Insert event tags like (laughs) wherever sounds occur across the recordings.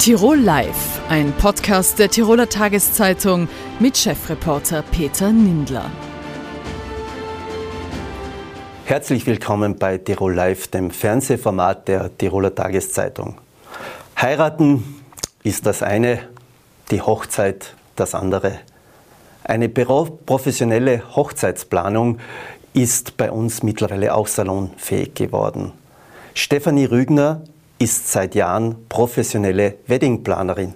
Tirol Live, ein Podcast der Tiroler Tageszeitung mit Chefreporter Peter Nindler. Herzlich willkommen bei Tirol Live, dem Fernsehformat der Tiroler Tageszeitung. Heiraten ist das eine, die Hochzeit das andere. Eine professionelle Hochzeitsplanung ist bei uns mittlerweile auch salonfähig geworden. Stefanie Rügner ist seit Jahren professionelle Weddingplanerin.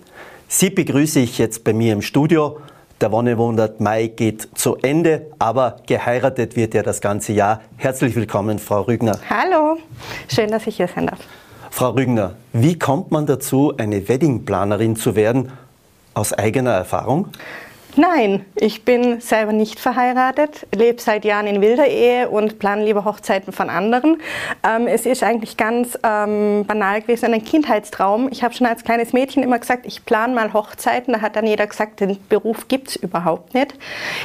Sie begrüße ich jetzt bei mir im Studio. Der Wonnemonat Mai geht zu Ende, aber geheiratet wird ja das ganze Jahr. Herzlich willkommen, Frau Rügner. Hallo, schön, dass ich hier sein darf. Frau Rügner, wie kommt man dazu, eine Weddingplanerin zu werden? Aus eigener Erfahrung? Nein, ich bin selber nicht verheiratet, lebe seit Jahren in wilder Ehe und plane lieber Hochzeiten von anderen. Ähm, es ist eigentlich ganz ähm, banal gewesen, ein Kindheitstraum. Ich habe schon als kleines Mädchen immer gesagt, ich plane mal Hochzeiten. Da hat dann jeder gesagt, den Beruf gibt es überhaupt nicht.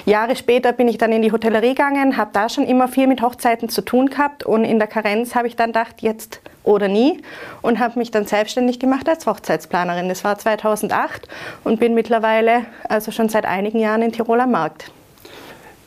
Jahre später bin ich dann in die Hotellerie gegangen, habe da schon immer viel mit Hochzeiten zu tun gehabt und in der Karenz habe ich dann gedacht, jetzt oder nie und habe mich dann selbstständig gemacht als Hochzeitsplanerin. Das war 2008 und bin mittlerweile also schon seit einigen Jahren in Tiroler Markt.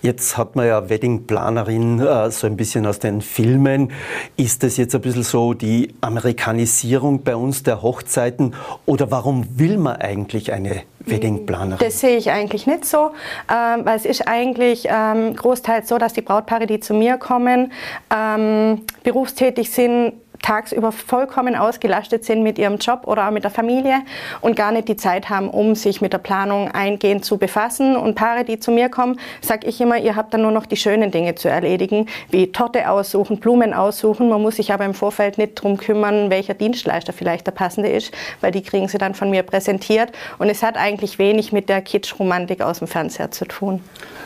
Jetzt hat man ja Weddingplanerin äh, so ein bisschen aus den Filmen. Ist das jetzt ein bisschen so die Amerikanisierung bei uns der Hochzeiten oder warum will man eigentlich eine Weddingplanerin? Das sehe ich eigentlich nicht so, ähm, weil es ist eigentlich ähm, großteils so, dass die Brautpaare, die zu mir kommen, ähm, berufstätig sind, tagsüber vollkommen ausgelastet sind mit ihrem Job oder auch mit der Familie und gar nicht die Zeit haben, um sich mit der Planung eingehend zu befassen. Und Paare, die zu mir kommen, sage ich immer, ihr habt dann nur noch die schönen Dinge zu erledigen, wie Torte aussuchen, Blumen aussuchen. Man muss sich aber im Vorfeld nicht darum kümmern, welcher Dienstleister vielleicht der passende ist, weil die kriegen sie dann von mir präsentiert. Und es hat eigentlich wenig mit der Kitsch-Romantik aus dem Fernseher zu tun.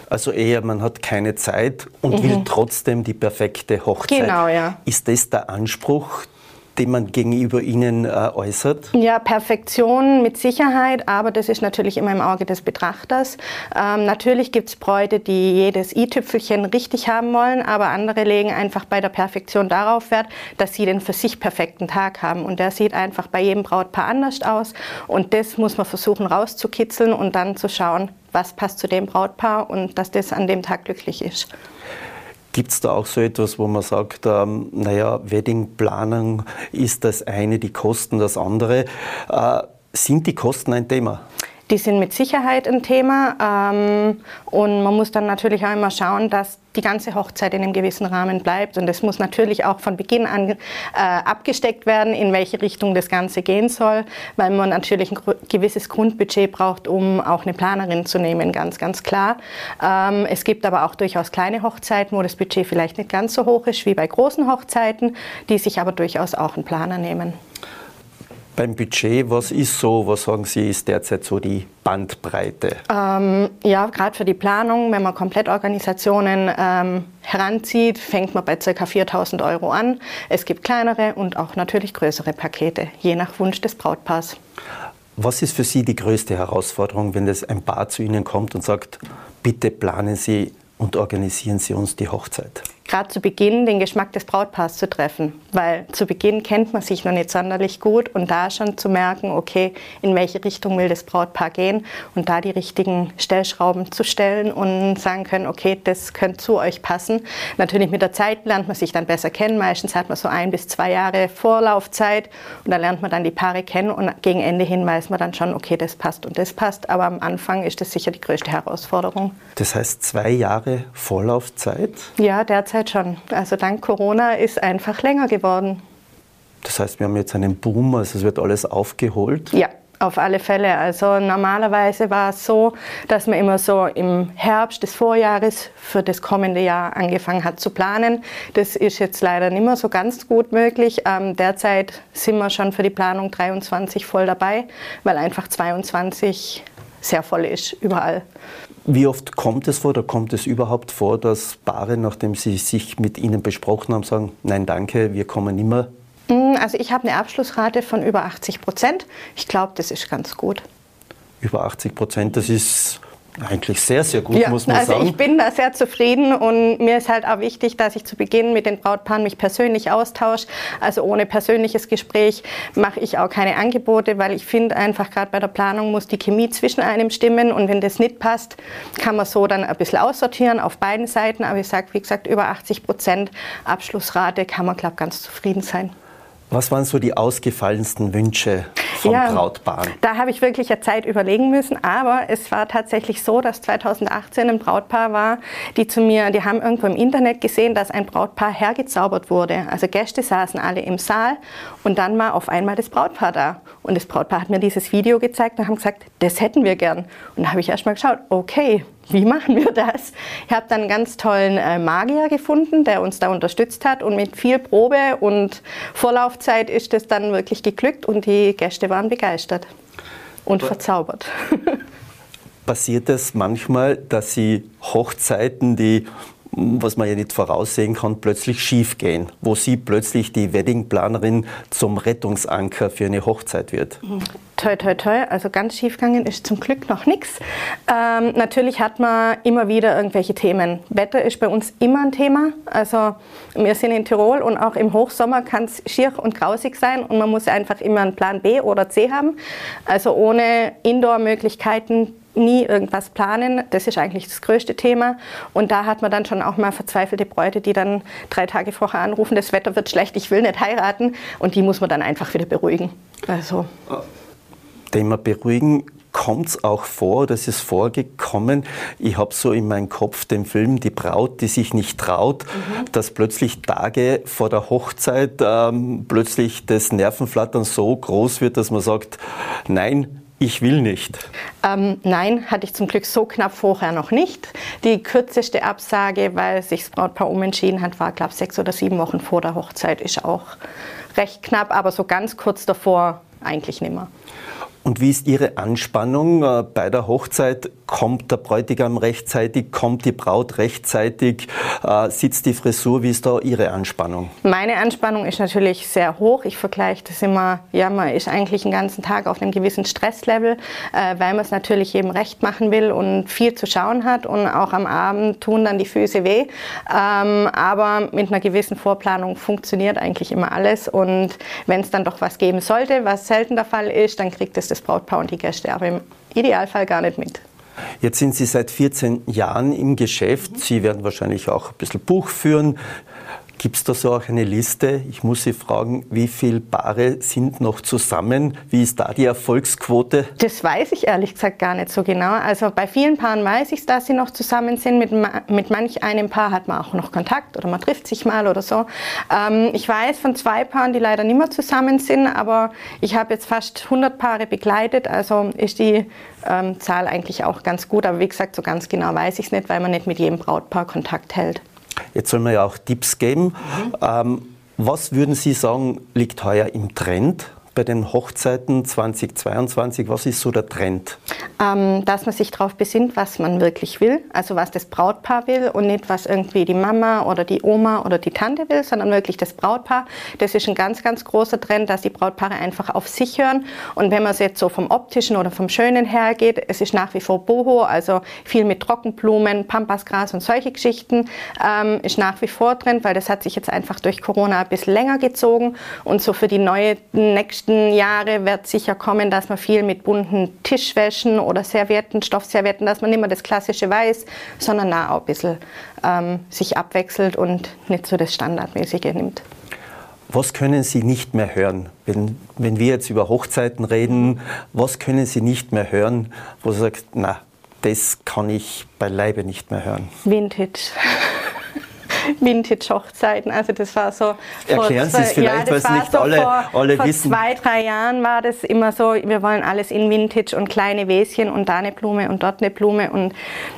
Also eher, man hat keine Zeit und mhm. will trotzdem die perfekte Hochzeit. Genau, ja. Ist das der Anspruch, den man gegenüber Ihnen äh, äußert? Ja, Perfektion mit Sicherheit, aber das ist natürlich immer im Auge des Betrachters. Ähm, natürlich gibt es Bräute, die jedes i-Tüpfelchen richtig haben wollen, aber andere legen einfach bei der Perfektion darauf Wert, dass sie den für sich perfekten Tag haben. Und der sieht einfach bei jedem Brautpaar anders aus. Und das muss man versuchen rauszukitzeln und dann zu schauen, was passt zu dem Brautpaar und dass das an dem Tag glücklich ist. Gibt es da auch so etwas, wo man sagt, ähm, naja, Weddingplanung ist das eine, die Kosten das andere? Äh, sind die Kosten ein Thema? Die sind mit Sicherheit ein Thema ähm, und man muss dann natürlich auch immer schauen, dass die ganze Hochzeit in einem gewissen Rahmen bleibt und es muss natürlich auch von Beginn an äh, abgesteckt werden, in welche Richtung das Ganze gehen soll, weil man natürlich ein gewisses Grundbudget braucht, um auch eine Planerin zu nehmen, ganz, ganz klar. Ähm, es gibt aber auch durchaus kleine Hochzeiten, wo das Budget vielleicht nicht ganz so hoch ist wie bei großen Hochzeiten, die sich aber durchaus auch einen Planer nehmen. Beim Budget, was ist so, was sagen Sie, ist derzeit so die Bandbreite? Ähm, ja, gerade für die Planung, wenn man Komplettorganisationen ähm, heranzieht, fängt man bei ca. 4.000 Euro an. Es gibt kleinere und auch natürlich größere Pakete, je nach Wunsch des Brautpaars. Was ist für Sie die größte Herausforderung, wenn das ein Paar zu Ihnen kommt und sagt, bitte planen Sie und organisieren Sie uns die Hochzeit? Gerade zu Beginn den Geschmack des Brautpaars zu treffen, weil zu Beginn kennt man sich noch nicht sonderlich gut und da schon zu merken, okay, in welche Richtung will das Brautpaar gehen und da die richtigen Stellschrauben zu stellen und sagen können, okay, das könnte zu euch passen. Natürlich mit der Zeit lernt man sich dann besser kennen. Meistens hat man so ein bis zwei Jahre Vorlaufzeit und da lernt man dann die Paare kennen und gegen Ende hin weiß man dann schon, okay, das passt und das passt. Aber am Anfang ist das sicher die größte Herausforderung. Das heißt zwei Jahre Vorlaufzeit? Ja, derzeit Derzeit schon. Also dank Corona ist einfach länger geworden. Das heißt, wir haben jetzt einen Boom, also es wird alles aufgeholt? Ja, auf alle Fälle. Also normalerweise war es so, dass man immer so im Herbst des Vorjahres für das kommende Jahr angefangen hat zu planen. Das ist jetzt leider nicht mehr so ganz gut möglich. Ähm, derzeit sind wir schon für die Planung 23 voll dabei, weil einfach 22 sehr voll ist überall. Wie oft kommt es vor oder kommt es überhaupt vor, dass Paare, nachdem sie sich mit Ihnen besprochen haben, sagen, nein danke, wir kommen immer? Mm, also ich habe eine Abschlussrate von über 80 Prozent. Ich glaube, das ist ganz gut. Über 80 Prozent, das ist eigentlich sehr, sehr gut, ja, muss man also sagen. Also ich bin da sehr zufrieden und mir ist halt auch wichtig, dass ich zu Beginn mit den Brautpaaren mich persönlich austausche. Also ohne persönliches Gespräch mache ich auch keine Angebote, weil ich finde einfach, gerade bei der Planung muss die Chemie zwischen einem stimmen und wenn das nicht passt, kann man so dann ein bisschen aussortieren auf beiden Seiten. Aber ich sage, wie gesagt, über 80 Prozent Abschlussrate kann man, glaube ich, ganz zufrieden sein. Was waren so die ausgefallensten Wünsche von ja, Brautpaaren? Da habe ich wirklich eine Zeit überlegen müssen, aber es war tatsächlich so, dass 2018 ein Brautpaar war, die zu mir, die haben irgendwo im Internet gesehen, dass ein Brautpaar hergezaubert wurde. Also Gäste saßen alle im Saal und dann war auf einmal das Brautpaar da. Und das Brautpaar hat mir dieses Video gezeigt und haben gesagt, das hätten wir gern. Und da habe ich erst mal geschaut, okay, wie machen wir das? Ich habe dann einen ganz tollen äh, Magier gefunden, der uns da unterstützt hat und mit viel Probe und Vorlaufzeit ist es dann wirklich geglückt und die Gäste waren begeistert und verzaubert. (laughs) Passiert es manchmal, dass Sie Hochzeiten, die was man ja nicht voraussehen kann, plötzlich schief gehen, wo sie plötzlich die Weddingplanerin zum Rettungsanker für eine Hochzeit wird. Toi, toi, toi. Also ganz schief gegangen ist zum Glück noch nichts. Ähm, natürlich hat man immer wieder irgendwelche Themen. Wetter ist bei uns immer ein Thema. Also wir sind in Tirol und auch im Hochsommer kann es schier und grausig sein und man muss einfach immer einen Plan B oder C haben. Also ohne Indoor-Möglichkeiten nie irgendwas planen. Das ist eigentlich das größte Thema. Und da hat man dann schon auch mal verzweifelte Bräute, die dann drei Tage vorher anrufen, das Wetter wird schlecht, ich will nicht heiraten. Und die muss man dann einfach wieder beruhigen. Also. Thema beruhigen kommt es auch vor, das ist vorgekommen. Ich habe so in meinem Kopf den Film Die Braut, die sich nicht traut, mhm. dass plötzlich Tage vor der Hochzeit ähm, plötzlich das Nervenflattern so groß wird, dass man sagt, nein, ich will nicht. Ähm, nein, hatte ich zum Glück so knapp vorher noch nicht. Die kürzeste Absage, weil sich das Brautpaar umentschieden hat, war, glaube ich, sechs oder sieben Wochen vor der Hochzeit. Ist auch recht knapp, aber so ganz kurz davor eigentlich nicht mehr. Und wie ist Ihre Anspannung äh, bei der Hochzeit? Kommt der Bräutigam rechtzeitig? Kommt die Braut rechtzeitig? Äh, sitzt die Frisur? Wie ist da Ihre Anspannung? Meine Anspannung ist natürlich sehr hoch. Ich vergleiche das immer, ja, man ist eigentlich den ganzen Tag auf einem gewissen Stresslevel, äh, weil man es natürlich eben recht machen will und viel zu schauen hat. Und auch am Abend tun dann die Füße weh. Ähm, aber mit einer gewissen Vorplanung funktioniert eigentlich immer alles. Und wenn es dann doch was geben sollte, was selten der Fall ist, dann kriegt es das das Brautpaar und die Gäste aber im Idealfall gar nicht mit. Jetzt sind Sie seit 14 Jahren im Geschäft. Sie werden wahrscheinlich auch ein bisschen Buch führen. Gibt es da so auch eine Liste? Ich muss Sie fragen, wie viele Paare sind noch zusammen? Wie ist da die Erfolgsquote? Das weiß ich ehrlich gesagt gar nicht so genau. Also bei vielen Paaren weiß ich, dass sie noch zusammen sind. Mit, mit manch einem Paar hat man auch noch Kontakt oder man trifft sich mal oder so. Ähm, ich weiß von zwei Paaren, die leider nicht mehr zusammen sind, aber ich habe jetzt fast 100 Paare begleitet. Also ist die ähm, Zahl eigentlich auch ganz gut. Aber wie gesagt, so ganz genau weiß ich es nicht, weil man nicht mit jedem Brautpaar Kontakt hält. Jetzt soll man ja auch Tipps geben. Mhm. Ähm, was würden Sie sagen, liegt heuer im Trend? bei den Hochzeiten 2022? Was ist so der Trend? Ähm, dass man sich darauf besinnt, was man wirklich will, also was das Brautpaar will und nicht, was irgendwie die Mama oder die Oma oder die Tante will, sondern wirklich das Brautpaar. Das ist ein ganz, ganz großer Trend, dass die Brautpaare einfach auf sich hören. Und wenn man es jetzt so vom optischen oder vom Schönen her geht, es ist nach wie vor Boho, also viel mit Trockenblumen, Pampasgras und solche Geschichten, ähm, ist nach wie vor Trend, weil das hat sich jetzt einfach durch Corona ein bisschen länger gezogen und so für die neue nächste nächsten Jahre wird sicher kommen, dass man viel mit bunten Tischwäschen oder Servietten, Stoffservietten, dass man nicht mehr das klassische Weiß, sondern auch ein bisschen ähm, sich abwechselt und nicht so das Standardmäßige nimmt. Was können Sie nicht mehr hören? Wenn, wenn wir jetzt über Hochzeiten reden, was können Sie nicht mehr hören, wo Sie sagen, na, das kann ich beileibe nicht mehr hören? Vintage. (laughs) Vintage-Hochzeiten. Also das war so. Erklären Sie es vielleicht, ja, weil es nicht so alle, vor, alle vor wissen. Vor zwei, drei Jahren war das immer so, wir wollen alles in Vintage und kleine Wäschen und da eine Blume und dort eine Blume. Und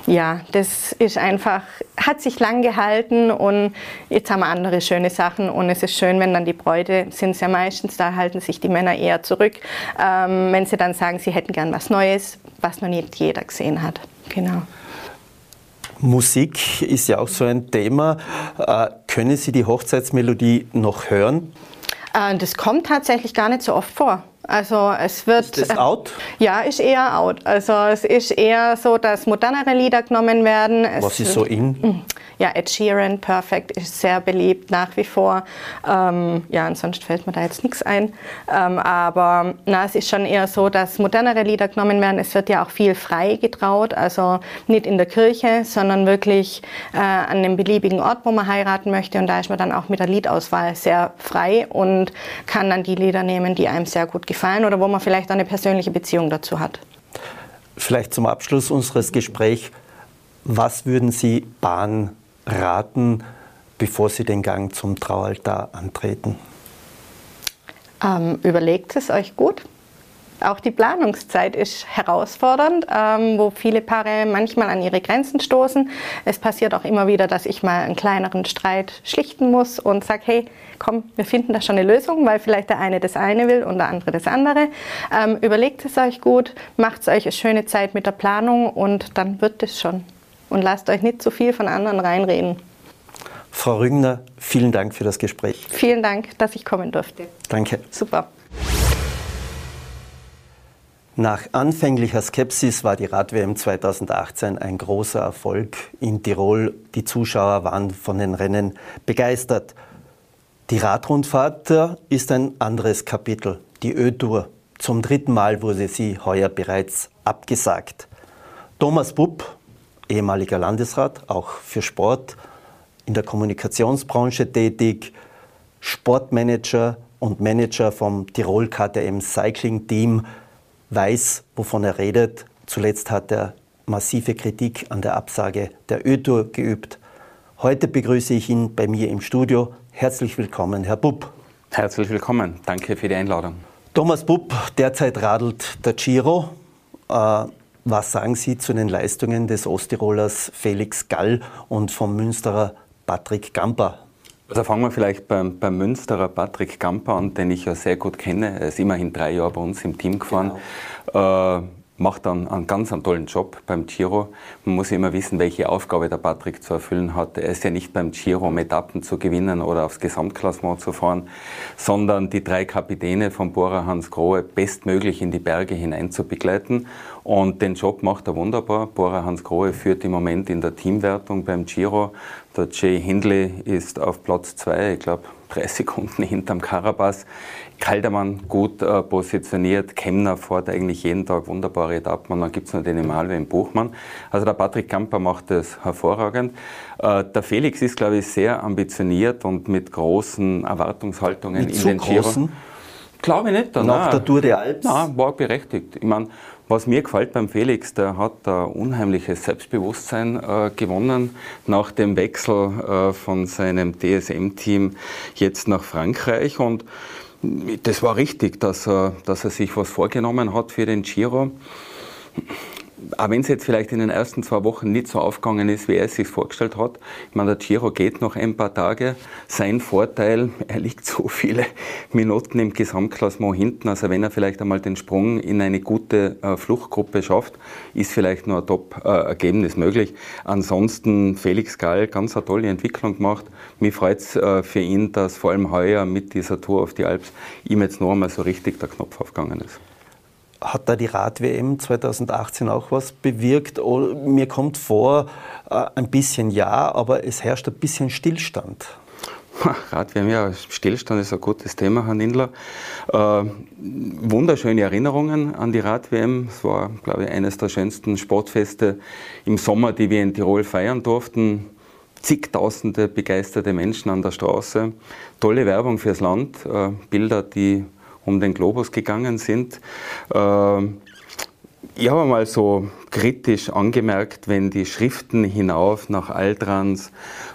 ja, das ist einfach, hat sich lang gehalten und jetzt haben wir andere schöne Sachen. Und es ist schön, wenn dann die Bräute sind es ja meistens, da halten sich die Männer eher zurück, ähm, wenn sie dann sagen, sie hätten gern was Neues, was noch nicht jeder gesehen hat. Genau. Musik ist ja auch so ein Thema. Äh, können Sie die Hochzeitsmelodie noch hören? Äh, das kommt tatsächlich gar nicht so oft vor. Also es wird. Ist das out? Ja, ist eher out. Also es ist eher so, dass modernere Lieder genommen werden. Es Was ist so in? (clears throat) Ja, Ed Sheeran, Perfect, ist sehr beliebt nach wie vor. Ähm, ja, ansonsten fällt mir da jetzt nichts ein. Ähm, aber na, es ist schon eher so, dass modernere Lieder genommen werden. Es wird ja auch viel frei getraut, also nicht in der Kirche, sondern wirklich äh, an einem beliebigen Ort, wo man heiraten möchte. Und da ist man dann auch mit der Liedauswahl sehr frei und kann dann die Lieder nehmen, die einem sehr gut gefallen oder wo man vielleicht eine persönliche Beziehung dazu hat. Vielleicht zum Abschluss unseres Gesprächs. Was würden Sie Bahn raten, bevor Sie den Gang zum Traualtar antreten? Ähm, überlegt es euch gut. Auch die Planungszeit ist herausfordernd, ähm, wo viele Paare manchmal an ihre Grenzen stoßen. Es passiert auch immer wieder, dass ich mal einen kleineren Streit schlichten muss und sage, hey, komm, wir finden da schon eine Lösung, weil vielleicht der eine das eine will und der andere das andere. Ähm, überlegt es euch gut, macht euch eine schöne Zeit mit der Planung und dann wird es schon. Und lasst euch nicht zu viel von anderen reinreden. Frau Rügner, vielen Dank für das Gespräch. Vielen Dank, dass ich kommen durfte. Danke. Super. Nach anfänglicher Skepsis war die Rad-WM 2018 ein großer Erfolg in Tirol. Die Zuschauer waren von den Rennen begeistert. Die Radrundfahrt ist ein anderes Kapitel, die Ö-Tour. Zum dritten Mal wurde sie heuer bereits abgesagt. Thomas Bupp, ehemaliger Landesrat, auch für Sport, in der Kommunikationsbranche tätig, Sportmanager und Manager vom Tirol KTM Cycling Team, weiß, wovon er redet. Zuletzt hat er massive Kritik an der Absage der Ö-Tour geübt. Heute begrüße ich ihn bei mir im Studio. Herzlich willkommen, Herr Bupp. Herzlich willkommen. Danke für die Einladung. Thomas Bupp, derzeit radelt der Giro. Äh, was sagen Sie zu den Leistungen des Osttirolers Felix Gall und vom Münsterer Patrick Gamper? Also fangen wir vielleicht beim, beim Münsterer Patrick Gamper an, den ich ja sehr gut kenne. Er ist immerhin drei Jahre bei uns im Team gefahren. Genau. Äh, macht dann einen ganz einen tollen Job beim Giro. Man muss immer wissen, welche Aufgabe der Patrick zu erfüllen hat. Er ist ja nicht beim Giro, um Etappen zu gewinnen oder aufs Gesamtklassement zu fahren, sondern die drei Kapitäne von Bora Hans Grohe bestmöglich in die Berge hinein zu begleiten. Und den Job macht er wunderbar. Bora Hans Grohe führt im Moment in der Teamwertung beim Giro. Der Jay Hindley ist auf Platz zwei, ich glaube drei (laughs) Sekunden hinterm Carapaz. Kaldermann gut äh, positioniert, Kemner fährt eigentlich jeden Tag wunderbare Etappen und dann gibt es noch den Emanuel Buchmann. Also der Patrick Kamper macht das hervorragend. Äh, der Felix ist, glaube ich, sehr ambitioniert und mit großen Erwartungshaltungen mit in den Giro. Großen? Glaube ich nicht. Nach nein. der Tour der Alps? Nein, war berechtigt. Ich meine, was mir gefällt beim Felix, der hat ein unheimliches Selbstbewusstsein äh, gewonnen nach dem Wechsel äh, von seinem DSM-Team jetzt nach Frankreich und das war richtig, dass er, dass er sich was vorgenommen hat für den Giro auch wenn es jetzt vielleicht in den ersten zwei Wochen nicht so aufgegangen ist, wie er es sich vorgestellt hat. Ich meine, der Giro geht noch ein paar Tage. Sein Vorteil, (laughs) er liegt so viele Minuten im Gesamtklassement hinten. Also wenn er vielleicht einmal den Sprung in eine gute äh, Fluchtgruppe schafft, ist vielleicht nur ein Top-Ergebnis äh, möglich. Ansonsten Felix Gall, ganz eine tolle Entwicklung gemacht. Mich freut es äh, für ihn, dass vor allem heuer mit dieser Tour auf die Alps ihm jetzt noch einmal so richtig der Knopf aufgegangen ist hat da die Rad-WM 2018 auch was bewirkt? Mir kommt vor, äh, ein bisschen ja, aber es herrscht ein bisschen Stillstand. Rad-WM, ja, Stillstand ist ein gutes Thema, Herr Nindler. Äh, wunderschöne Erinnerungen an die Rad-WM. Es war, glaube ich, eines der schönsten Sportfeste im Sommer, die wir in Tirol feiern durften. Zigtausende begeisterte Menschen an der Straße. Tolle Werbung fürs Land. Äh, Bilder, die um den Globus gegangen sind. Ähm, ich habe mal so kritisch angemerkt, wenn die Schriften hinauf nach Altrans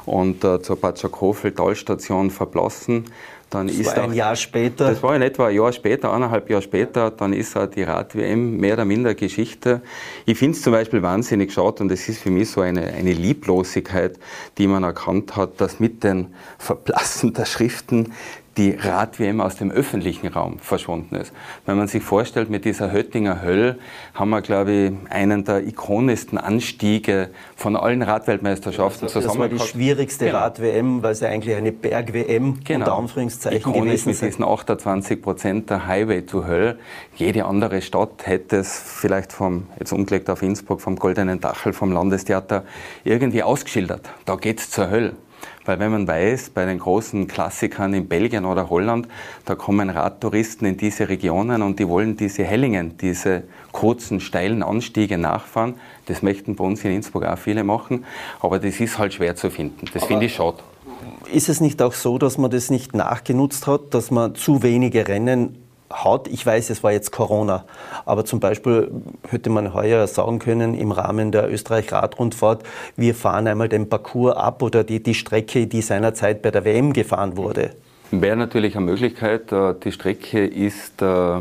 und äh, zur Batschakofel-Talstation verblassen, dann das ist war ein Jahr später. Das war in etwa ein Jahr später, eineinhalb Jahre später, dann ist auch die Rad-WM mehr oder minder Geschichte. Ich finde es zum Beispiel wahnsinnig schade und es ist für mich so eine, eine Lieblosigkeit, die man erkannt hat, dass mit den Verblassen der Schriften die Rad-WM aus dem öffentlichen Raum verschwunden ist. Wenn man sich vorstellt, mit dieser Höttinger Höll haben wir, glaube ich, einen der ikonischsten Anstiege von allen Radweltmeisterschaften also, zusammen. Das war die schwierigste genau. Rad-WM, weil es ja eigentlich eine Berg-WM genau. unter Anführungszeichen Ikonisch gewesen mit diesen 28 Prozent der Highway to Höll. Jede andere Stadt hätte es vielleicht vom, jetzt umgelegt auf Innsbruck, vom Goldenen Dachel, vom Landestheater irgendwie ausgeschildert. Da geht's zur Hölle. Weil wenn man weiß, bei den großen Klassikern in Belgien oder Holland, da kommen Radtouristen in diese Regionen und die wollen diese Hellingen, diese kurzen, steilen Anstiege nachfahren. Das möchten bei uns in Innsbruck auch viele machen, aber das ist halt schwer zu finden. Das finde ich schade. Ist es nicht auch so, dass man das nicht nachgenutzt hat, dass man zu wenige Rennen hat. Ich weiß, es war jetzt Corona, aber zum Beispiel hätte man heuer sagen können im Rahmen der Österreich-Radrundfahrt, wir fahren einmal den Parcours ab oder die, die Strecke, die seinerzeit bei der WM gefahren wurde. Wäre natürlich eine Möglichkeit. Äh, die Strecke ist äh,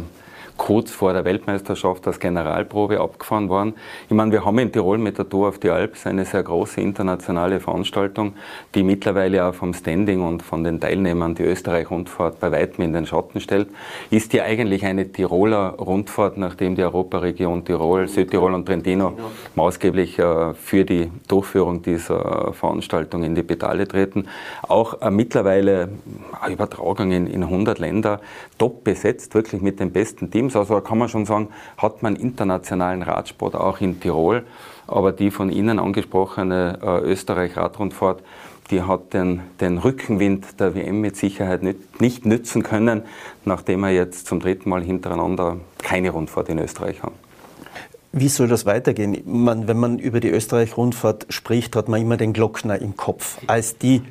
kurz vor der Weltmeisterschaft als Generalprobe abgefahren worden. Ich meine, wir haben in Tirol mit der Tour auf die Alps eine sehr große internationale Veranstaltung, die mittlerweile auch vom Standing und von den Teilnehmern die Österreich-Rundfahrt bei weitem in den Schatten stellt. Ist ja eigentlich eine Tiroler Rundfahrt, nachdem die Europaregion Tirol, Südtirol und Trentino maßgeblich äh, für die Durchführung dieser Veranstaltung in die Pedale treten. Auch äh, mittlerweile Übertragung in, in 100 Länder, top besetzt, wirklich mit den besten Teams. Teams. Also kann man schon sagen, hat man internationalen Radsport auch in Tirol. Aber die von Ihnen angesprochene äh, Österreich-Radrundfahrt, die hat den, den, Rückenwind der WM mit Sicherheit nicht, nicht nützen können, nachdem wir jetzt zum dritten Mal hintereinander keine Rundfahrt in Österreich haben. Wie soll das weitergehen? Man, wenn man über die Österreich-Rundfahrt spricht, hat man immer den Glockner im Kopf als die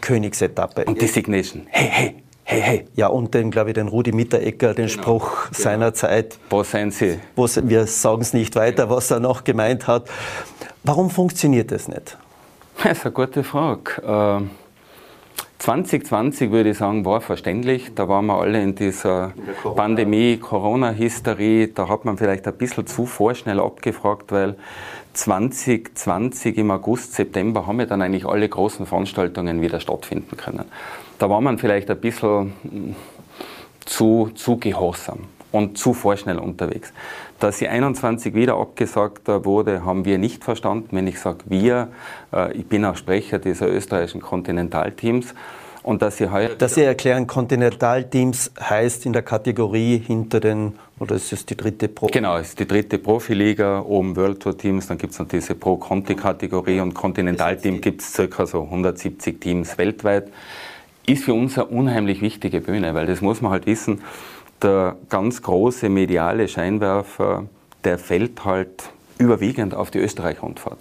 Königsetappe. Und Designation. Hey, hey, hey, hey. Ja, und den, glaube ich, den Rudi Mitteregger, den genau, Spruch genau. seiner Zeit. Wo sind Sie? Wo, wir sagen es nicht weiter, was er noch gemeint hat. Warum funktioniert das nicht? (laughs) Das ist eine gute Frage. 2020 äh, würde ich sagen, war verständlich. Da waren wir alle in dieser in Pandemie, Corona-Hysterie. Da hat man vielleicht ein bisschen zu vorschnell abgefragt, weil 2020 im August, September haben ja dann eigentlich alle großen Veranstaltungen wieder stattfinden können da war man vielleicht ein bisschen hm, zu, zu gehorsam und zu vorschnell unterwegs. Dass sie 21 wieder abgesagt wurde, haben wir nicht verstanden. Wenn ich sage wir, äh, ich bin auch Sprecher dieser österreichischen Kontinentalteams. Und dass sie heuer. Dass Sie erklären, Kontinentalteams heißt in der Kategorie hinter den, oder ist es die dritte Pro? Genau, es ist die dritte Profiliga, oben World Tour Teams, dann gibt es noch diese Pro-Conti-Kategorie und Kontinentalteam gibt es circa so 170 Teams weltweit ist für uns eine unheimlich wichtige Bühne, weil das muss man halt wissen, der ganz große mediale Scheinwerfer, der fällt halt überwiegend auf die Österreich-Rundfahrt.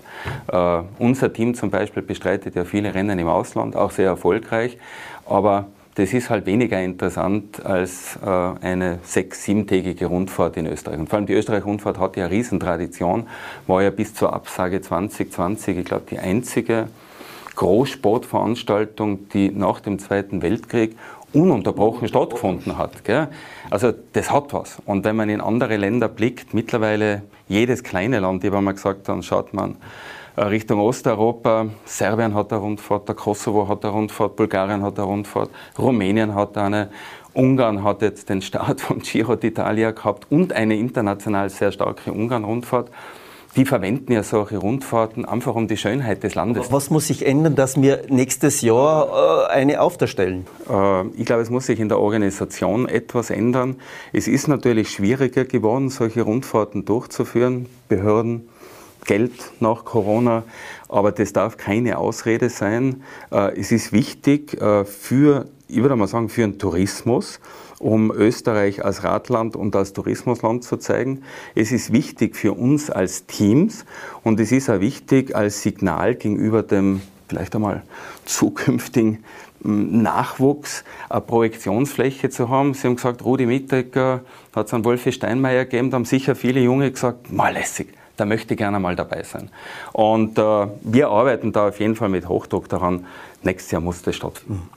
Uh, unser Team zum Beispiel bestreitet ja viele Rennen im Ausland, auch sehr erfolgreich, aber das ist halt weniger interessant als äh, eine sechs-, siebentägige Rundfahrt in Österreich. Und vor allem die Österreich-Rundfahrt hat ja eine Riesentradition, war ja bis zur Absage 2020, ich glaube, die einzige Großsportveranstaltung, die nach dem Zweiten Weltkrieg ununterbrochen stattgefunden hat. Gell? Also das hat was. Und wenn man in andere Länder blickt, mittlerweile jedes kleine Land, ich habe mal gesagt, dann schaut man äh, Richtung Osteuropa, Serbien hat eine Rundfahrt, der Kosovo hat eine Rundfahrt, Bulgarien hat eine Rundfahrt, Rumänien hat eine, Ungarn hat jetzt den Start von Giro d'Italia gehabt und eine international sehr starke Ungarn-Rundfahrt die verwenden ja solche Rundfahrten einfach um die Schönheit des Landes. Was muss sich ändern, dass wir nächstes Jahr äh, eine aufstellen? Äh, ich glaube, es muss sich in der Organisation etwas ändern. Es ist natürlich schwieriger geworden, solche Rundfahrten durchzuführen. Behörden, Geld nach Corona, aber das darf keine Ausrede sein. Äh, es ist wichtig für, ich würde mal sagen, für den Tourismus um Österreich als Radland und als Tourismusland zu zeigen. Es ist wichtig für uns als Teams und es ist auch wichtig als Signal gegenüber dem vielleicht einmal (laughs) zukünftigen hm, Nachwuchs eine Projektionsfläche zu haben. Sie haben gesagt, Rudi Mittecker hat es an Wolfi Steinmeier gegeben, da haben sicher viele Junge gesagt, mal lässig, da möchte ich gerne mal dabei sein. Und äh, wir arbeiten da auf jeden Fall mit Hochdruck daran, nächstes Jahr muss das stattfinden.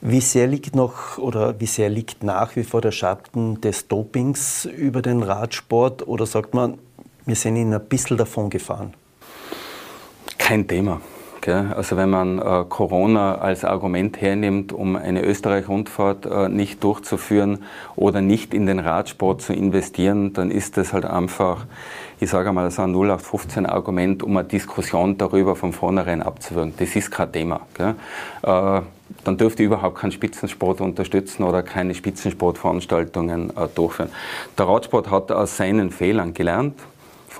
Wie sehr liegt noch oder wie sehr liegt nach wie vor der Schatten des Dopings über den Radsport oder sagt man, wir sind ihn ein bisschen davon gefahren? Kein Thema. Also wenn man äh, Corona als Argument hernimmt, um eine Österreich-Rundfahrt äh, nicht durchzuführen oder nicht in den Radsport zu investieren, dann ist das halt einfach, ich sage mal, so ein 0815-Argument, um eine Diskussion darüber von vornherein abzuwürgen. Das ist kein Thema. Äh, dann dürfte überhaupt keinen Spitzensport unterstützen oder keine Spitzensportveranstaltungen durchführen. Der Radsport hat aus seinen Fehlern gelernt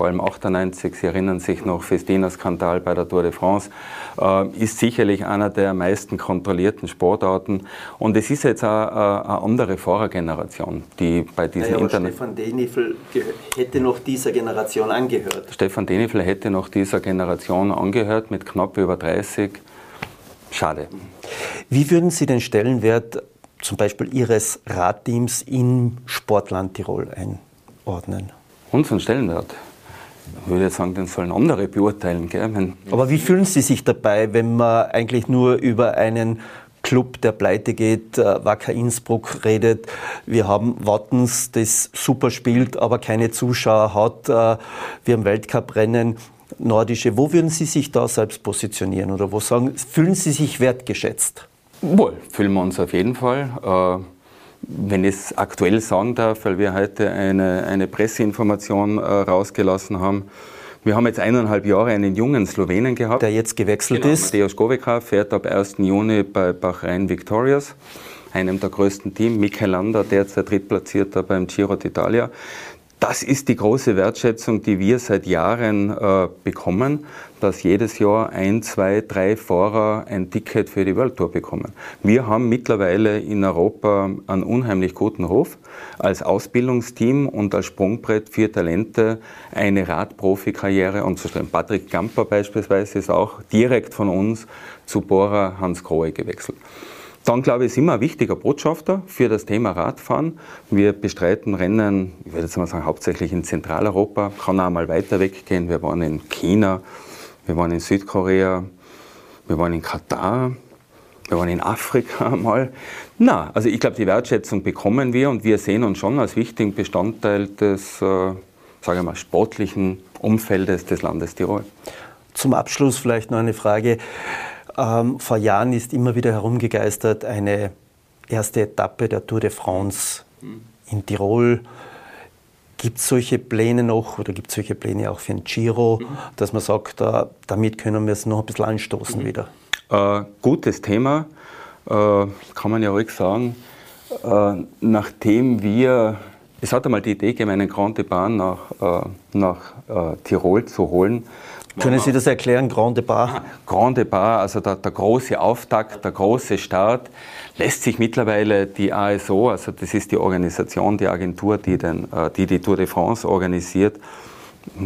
vor allem 98, Sie erinnern sich noch, Festina-Skandal bei der Tour de France, äh, ist sicherlich einer der meisten kontrollierten Sportarten. Und es ist jetzt auch äh, eine andere Fahrergeneration, die bei diesen naja, Internet... Stefan Denifel hätte noch dieser Generation angehört. Stefan Denifel hätte noch dieser Generation angehört, mit knapp über 30. Schade. Wie würden Sie den Stellenwert zum Beispiel Ihres Radteams im Sportland Tirol einordnen? Unseren Stellenwert? Ich würde sagen, den sollen andere beurteilen. Gell? Aber wie fühlen Sie sich dabei, wenn man eigentlich nur über einen Club, der pleite geht, äh, Wacker Innsbruck redet. Wir haben Wattens, das super spielt, aber keine Zuschauer hat. Äh, wir haben Weltcuprennen, nordische. Wo würden Sie sich da selbst positionieren oder wo sagen, fühlen Sie sich wertgeschätzt? Wohl, fühlen wir uns auf jeden Fall. Äh, wenn ich es aktuell sagen darf, weil wir heute eine, eine Presseinformation äh, rausgelassen haben. Wir haben jetzt eineinhalb Jahre einen jungen Slowenen gehabt. Der jetzt gewechselt genau, ist. Mateusz Goveka fährt ab 1. Juni bei Bahrain Victorious, einem der größten Teams. Michael Landa, derzeit drittplatzierter beim Giro d'Italia. Das ist die große Wertschätzung, die wir seit Jahren äh, bekommen, dass jedes Jahr ein, zwei, drei Fahrer ein Ticket für die World Tour bekommen. Wir haben mittlerweile in Europa einen unheimlich guten Ruf als Ausbildungsteam und als Sprungbrett für Talente eine Radprofikarriere anzustellen. Patrick Gamper beispielsweise ist auch direkt von uns zu Bora Hans Grohe gewechselt. Dann, glaube ich, sind wir ein wichtiger Botschafter für das Thema Radfahren. Wir bestreiten Rennen, ich würde jetzt mal sagen, hauptsächlich in Zentraleuropa, kann auch mal weiter weggehen. Wir waren in China, wir waren in Südkorea, wir waren in Katar, wir waren in Afrika (laughs) mal. Na, also ich glaube, die Wertschätzung bekommen wir und wir sehen uns schon als wichtigen Bestandteil des, äh, sage mal, sportlichen Umfeldes des Landes Tirol. Zum Abschluss vielleicht noch eine Frage. Ähm, vor Jahren ist immer wieder herumgegeistert eine erste Etappe der Tour de France in Tirol. Gibt es solche Pläne noch oder gibt es solche Pläne auch für ein Giro, mhm. dass man sagt, äh, damit können wir es noch ein bisschen anstoßen mhm. wieder? Äh, gutes Thema, äh, kann man ja ruhig sagen. Äh, nachdem wir, es hat einmal die Idee gegeben, einen Grand Depart nach, äh, nach äh, Tirol zu holen. Können Sie das erklären, Grand Depart? Grand Depart, also der, der, große Auftakt, der große Start, lässt sich mittlerweile die ASO, also das ist die Organisation, die Agentur, die den, äh, die, die Tour de France organisiert,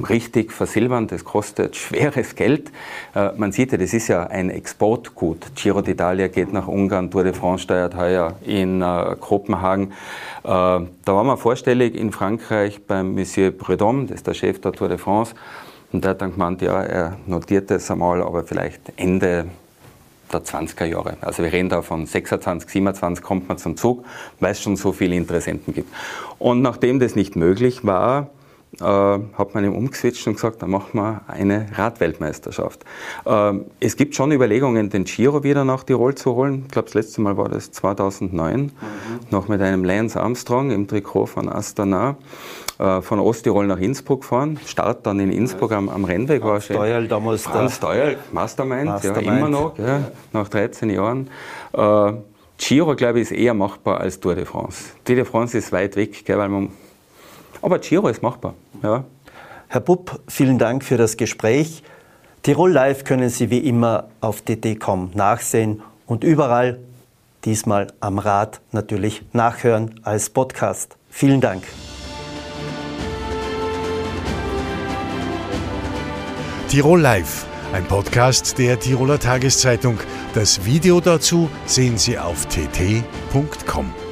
richtig versilbern. Das kostet schweres Geld. Äh, man sieht ja, das ist ja ein Exportgut. Giro d'Italia geht nach Ungarn, Tour de France steuert heuer in äh, Kopenhagen. Da waren wir vorstellig in Frankreich beim Monsieur Prudhomme, das ist der Chef der Tour de France. Und der hat dann gemeint, ja, er notiert das einmal, aber vielleicht Ende der 20er Jahre. Also wir reden da von 26, 27 kommt man zum Zug, weil es schon so viele Interessenten gibt. Und nachdem das nicht möglich war, äh, hat man ihm umgeswitcht und gesagt, dann machen wir eine Radweltmeisterschaft. Äh, es gibt schon Überlegungen, den Giro wieder nach Tirol zu holen. Ich glaube, das letzte Mal war das 2009, mhm. noch mit einem Lance Armstrong im Trikot von Astana. Äh, von Osttirol nach Innsbruck gefahren. Start dann in Innsbruck am, am Rennweg war schon. Steuerl damals Franz Steuerl, Mastermind, Mastermind, ja, immer noch, ja, nach 13 Jahren. Äh, Giro, glaube ich, ist eher machbar als Tour de France. Tour de France ist weit weg, gell, weil man aber Giro ist machbar. Ja. Herr Bupp, vielen Dank für das Gespräch. Tirol Live können Sie wie immer auf dd.com nachsehen und überall, diesmal am Rad, natürlich nachhören als Podcast. Vielen Dank. Tirol Live, ein Podcast der Tiroler Tageszeitung. Das Video dazu sehen Sie auf tt.com.